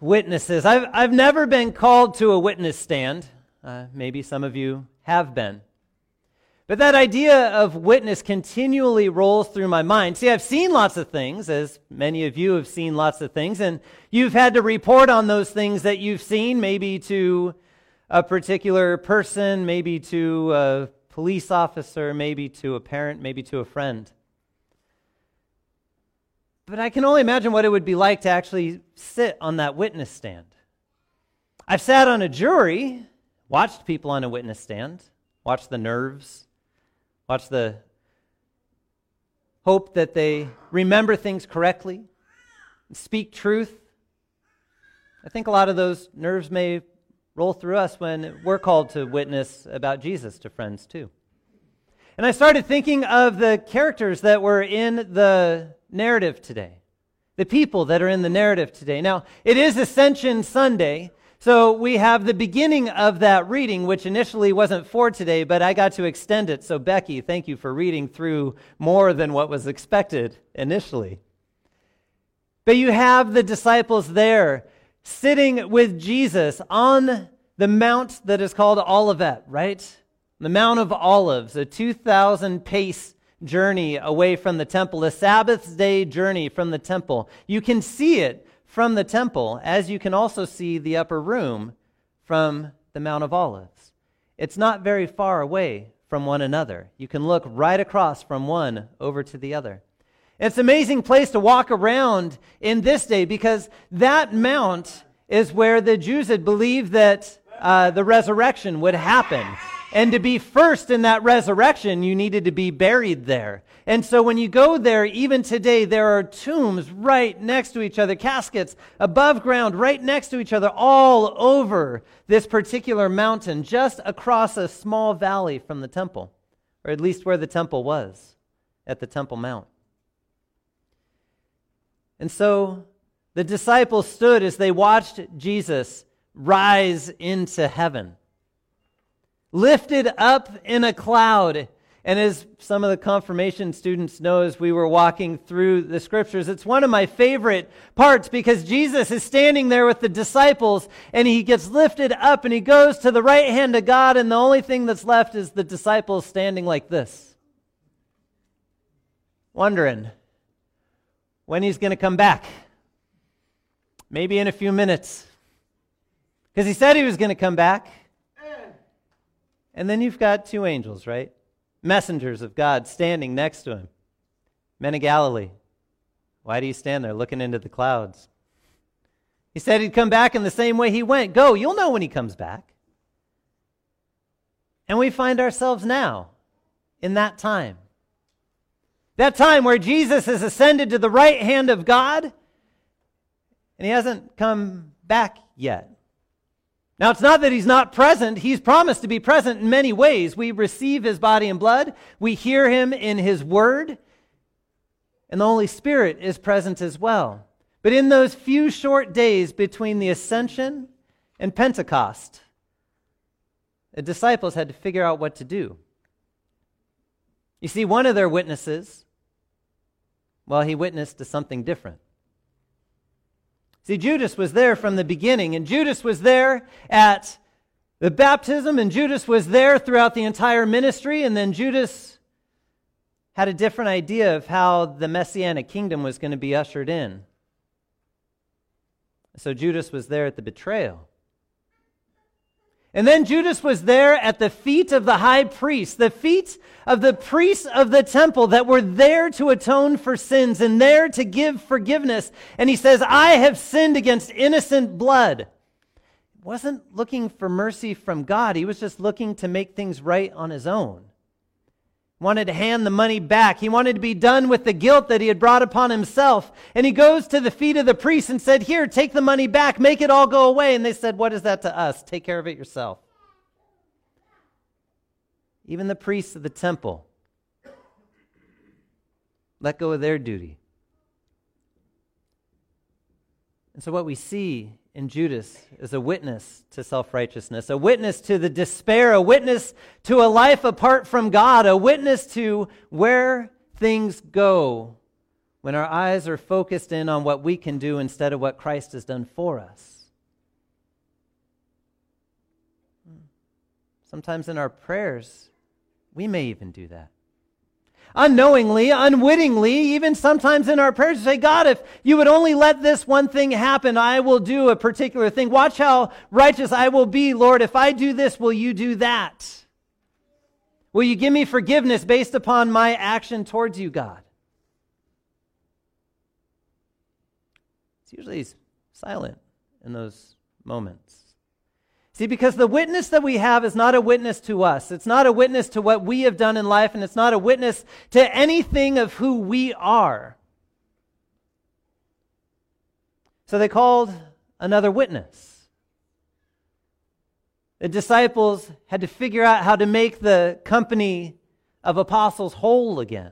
witnesses. I've, I've never been called to a witness stand. Uh, maybe some of you have been. But that idea of witness continually rolls through my mind. See, I've seen lots of things, as many of you have seen lots of things, and you've had to report on those things that you've seen, maybe to a particular person, maybe to a police officer, maybe to a parent, maybe to a friend. But I can only imagine what it would be like to actually sit on that witness stand. I've sat on a jury, watched people on a witness stand, watched the nerves, watched the hope that they remember things correctly, speak truth. I think a lot of those nerves may roll through us when we're called to witness about Jesus to friends too. And I started thinking of the characters that were in the narrative today, the people that are in the narrative today. Now, it is Ascension Sunday, so we have the beginning of that reading, which initially wasn't for today, but I got to extend it. So, Becky, thank you for reading through more than what was expected initially. But you have the disciples there sitting with Jesus on the mount that is called Olivet, right? The Mount of Olives, a 2,000 pace journey away from the temple, a Sabbath day journey from the temple. You can see it from the temple, as you can also see the upper room from the Mount of Olives. It's not very far away from one another. You can look right across from one over to the other. It's an amazing place to walk around in this day because that mount is where the Jews had believed that uh, the resurrection would happen. And to be first in that resurrection, you needed to be buried there. And so when you go there, even today, there are tombs right next to each other, caskets above ground, right next to each other, all over this particular mountain, just across a small valley from the temple, or at least where the temple was, at the Temple Mount. And so the disciples stood as they watched Jesus rise into heaven lifted up in a cloud. And as some of the confirmation students know, as we were walking through the scriptures, it's one of my favorite parts because Jesus is standing there with the disciples and he gets lifted up and he goes to the right hand of God, and the only thing that's left is the disciples standing like this, wondering when he's going to come back. Maybe in a few minutes. Because he said he was going to come back. And then you've got two angels, right? Messengers of God standing next to him. Men of Galilee. Why do you stand there looking into the clouds? He said he'd come back in the same way he went. Go, you'll know when he comes back. And we find ourselves now in that time. That time where Jesus has ascended to the right hand of God and he hasn't come back yet. Now, it's not that he's not present. He's promised to be present in many ways. We receive his body and blood, we hear him in his word, and the Holy Spirit is present as well. But in those few short days between the ascension and Pentecost, the disciples had to figure out what to do. You see, one of their witnesses, well, he witnessed to something different. See, Judas was there from the beginning, and Judas was there at the baptism, and Judas was there throughout the entire ministry, and then Judas had a different idea of how the messianic kingdom was going to be ushered in. So Judas was there at the betrayal. And then Judas was there at the feet of the high priest, the feet of the priests of the temple that were there to atone for sins and there to give forgiveness. And he says, I have sinned against innocent blood. Wasn't looking for mercy from God. He was just looking to make things right on his own wanted to hand the money back. He wanted to be done with the guilt that he had brought upon himself. And he goes to the feet of the priest and said, Here, take the money back, make it all go away. And they said, What is that to us? Take care of it yourself. Even the priests of the temple let go of their duty. And so, what we see in Judas is a witness to self righteousness, a witness to the despair, a witness to a life apart from God, a witness to where things go when our eyes are focused in on what we can do instead of what Christ has done for us. Hmm. Sometimes in our prayers, we may even do that. Unknowingly, unwittingly, even sometimes in our prayers, say, God, if you would only let this one thing happen, I will do a particular thing. Watch how righteous I will be, Lord. If I do this, will you do that? Will you give me forgiveness based upon my action towards you, God? It's usually silent in those moments. See, because the witness that we have is not a witness to us. It's not a witness to what we have done in life, and it's not a witness to anything of who we are. So they called another witness. The disciples had to figure out how to make the company of apostles whole again.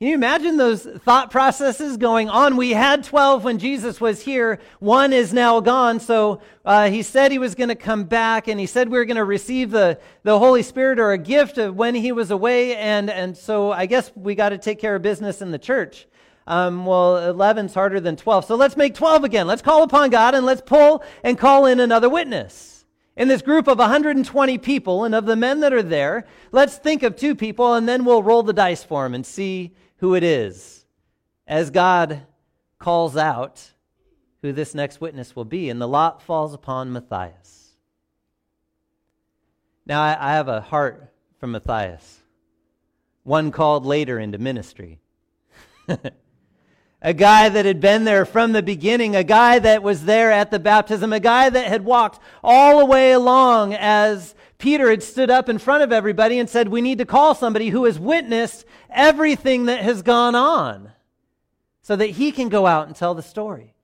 Can you imagine those thought processes going on? We had 12 when Jesus was here. One is now gone. So uh, he said he was going to come back and he said we were going to receive the, the Holy Spirit or a gift of when he was away. And, and so I guess we got to take care of business in the church. Um, well, 11's harder than 12. So let's make 12 again. Let's call upon God and let's pull and call in another witness. In this group of 120 people, and of the men that are there, let's think of two people and then we'll roll the dice for them and see who it is as God calls out who this next witness will be. And the lot falls upon Matthias. Now, I, I have a heart for Matthias, one called later into ministry. a guy that had been there from the beginning, a guy that was there at the baptism, a guy that had walked all the way along as Peter had stood up in front of everybody and said, We need to call somebody who has witnessed everything that has gone on so that he can go out and tell the story.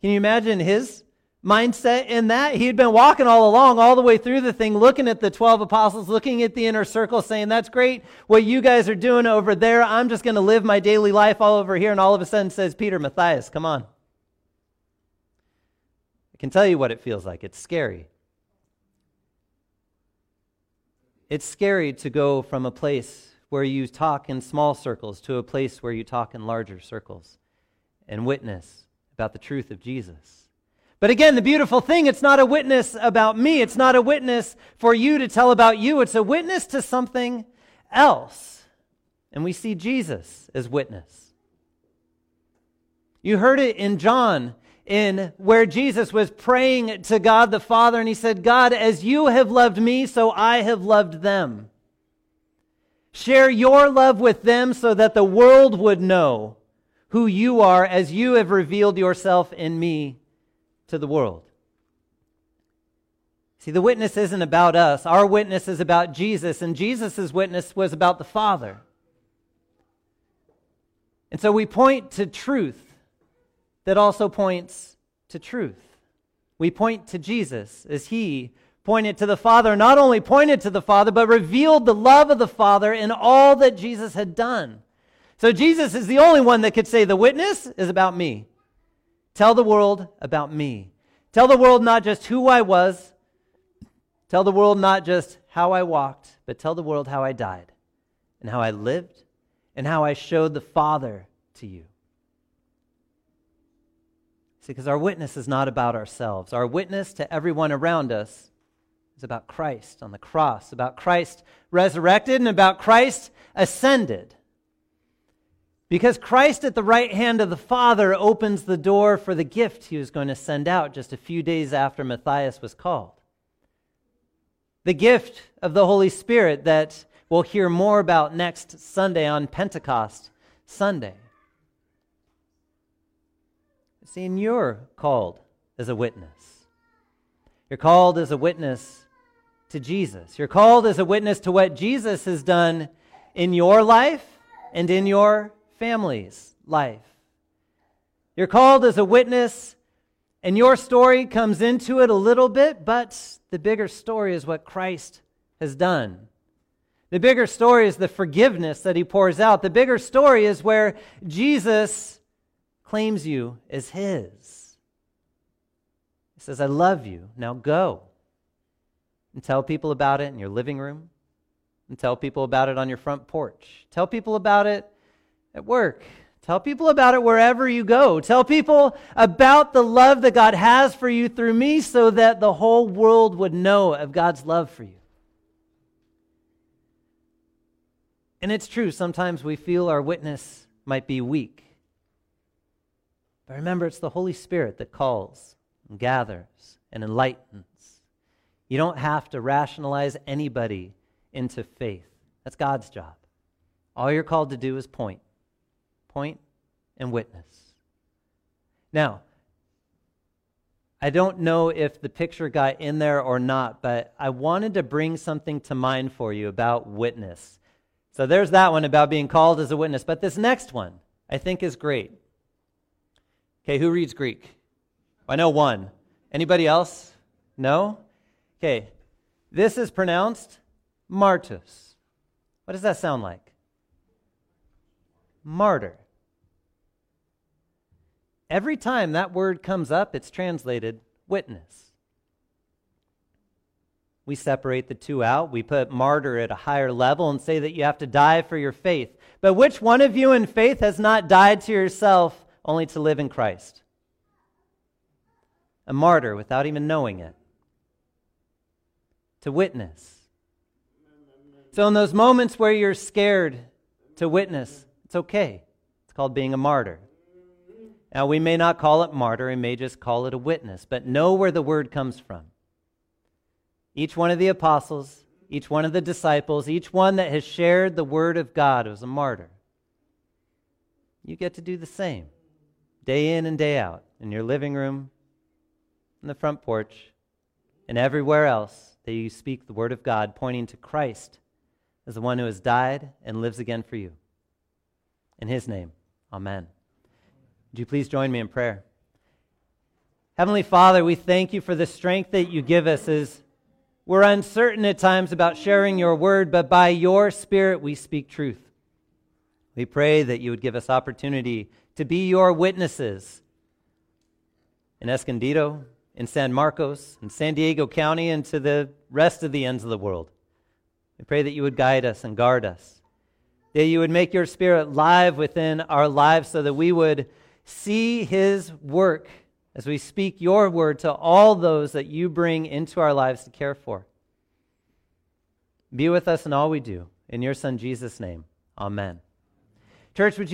Can you imagine his mindset in that? He had been walking all along, all the way through the thing, looking at the 12 apostles, looking at the inner circle, saying, That's great what you guys are doing over there. I'm just going to live my daily life all over here. And all of a sudden says, Peter, Matthias, come on. I can tell you what it feels like. It's scary. It's scary to go from a place where you talk in small circles to a place where you talk in larger circles and witness about the truth of Jesus. But again, the beautiful thing, it's not a witness about me. It's not a witness for you to tell about you. It's a witness to something else. And we see Jesus as witness. You heard it in John in where Jesus was praying to God the Father, and he said, God, as you have loved me, so I have loved them. Share your love with them so that the world would know who you are as you have revealed yourself in me to the world. See, the witness isn't about us. Our witness is about Jesus, and Jesus' witness was about the Father. And so we point to truth that also points to truth. We point to Jesus as he pointed to the Father, not only pointed to the Father, but revealed the love of the Father in all that Jesus had done. So Jesus is the only one that could say, The witness is about me. Tell the world about me. Tell the world not just who I was, tell the world not just how I walked, but tell the world how I died and how I lived and how I showed the Father to you. See, because our witness is not about ourselves. Our witness to everyone around us is about Christ on the cross, about Christ resurrected, and about Christ ascended. Because Christ at the right hand of the Father opens the door for the gift he was going to send out just a few days after Matthias was called. The gift of the Holy Spirit that we'll hear more about next Sunday on Pentecost Sunday. See, and you're called as a witness. You're called as a witness to Jesus. You're called as a witness to what Jesus has done in your life and in your family's life. You're called as a witness, and your story comes into it a little bit, but the bigger story is what Christ has done. The bigger story is the forgiveness that he pours out. The bigger story is where Jesus claims you as his. He says, I love you. Now go and tell people about it in your living room, and tell people about it on your front porch. Tell people about it at work. Tell people about it wherever you go. Tell people about the love that God has for you through me so that the whole world would know of God's love for you. And it's true, sometimes we feel our witness might be weak. But remember, it's the Holy Spirit that calls and gathers and enlightens. You don't have to rationalize anybody into faith. That's God's job. All you're called to do is point, point and witness. Now, I don't know if the picture got in there or not, but I wanted to bring something to mind for you about witness. So there's that one about being called as a witness. But this next one I think is great. Okay, who reads Greek? I know one. Anybody else? No? Okay, this is pronounced martus. What does that sound like? Martyr. Every time that word comes up, it's translated witness we separate the two out. We put martyr at a higher level and say that you have to die for your faith. But which one of you in faith has not died to yourself only to live in Christ? A martyr without even knowing it. To witness. So, in those moments where you're scared to witness, it's okay. It's called being a martyr. Now, we may not call it martyr, we may just call it a witness, but know where the word comes from each one of the apostles, each one of the disciples, each one that has shared the word of God was a martyr. You get to do the same day in and day out in your living room, in the front porch, and everywhere else that you speak the word of God, pointing to Christ as the one who has died and lives again for you. In his name, amen. Would you please join me in prayer? Heavenly Father, we thank you for the strength that you give us as we're uncertain at times about sharing your word, but by your Spirit we speak truth. We pray that you would give us opportunity to be your witnesses in Escondido, in San Marcos, in San Diego County, and to the rest of the ends of the world. We pray that you would guide us and guard us, that you would make your Spirit live within our lives so that we would see his work as we speak your word to all those that you bring into our lives to care for. Be with us in all we do. In your Son, Jesus' name, amen. Church, would you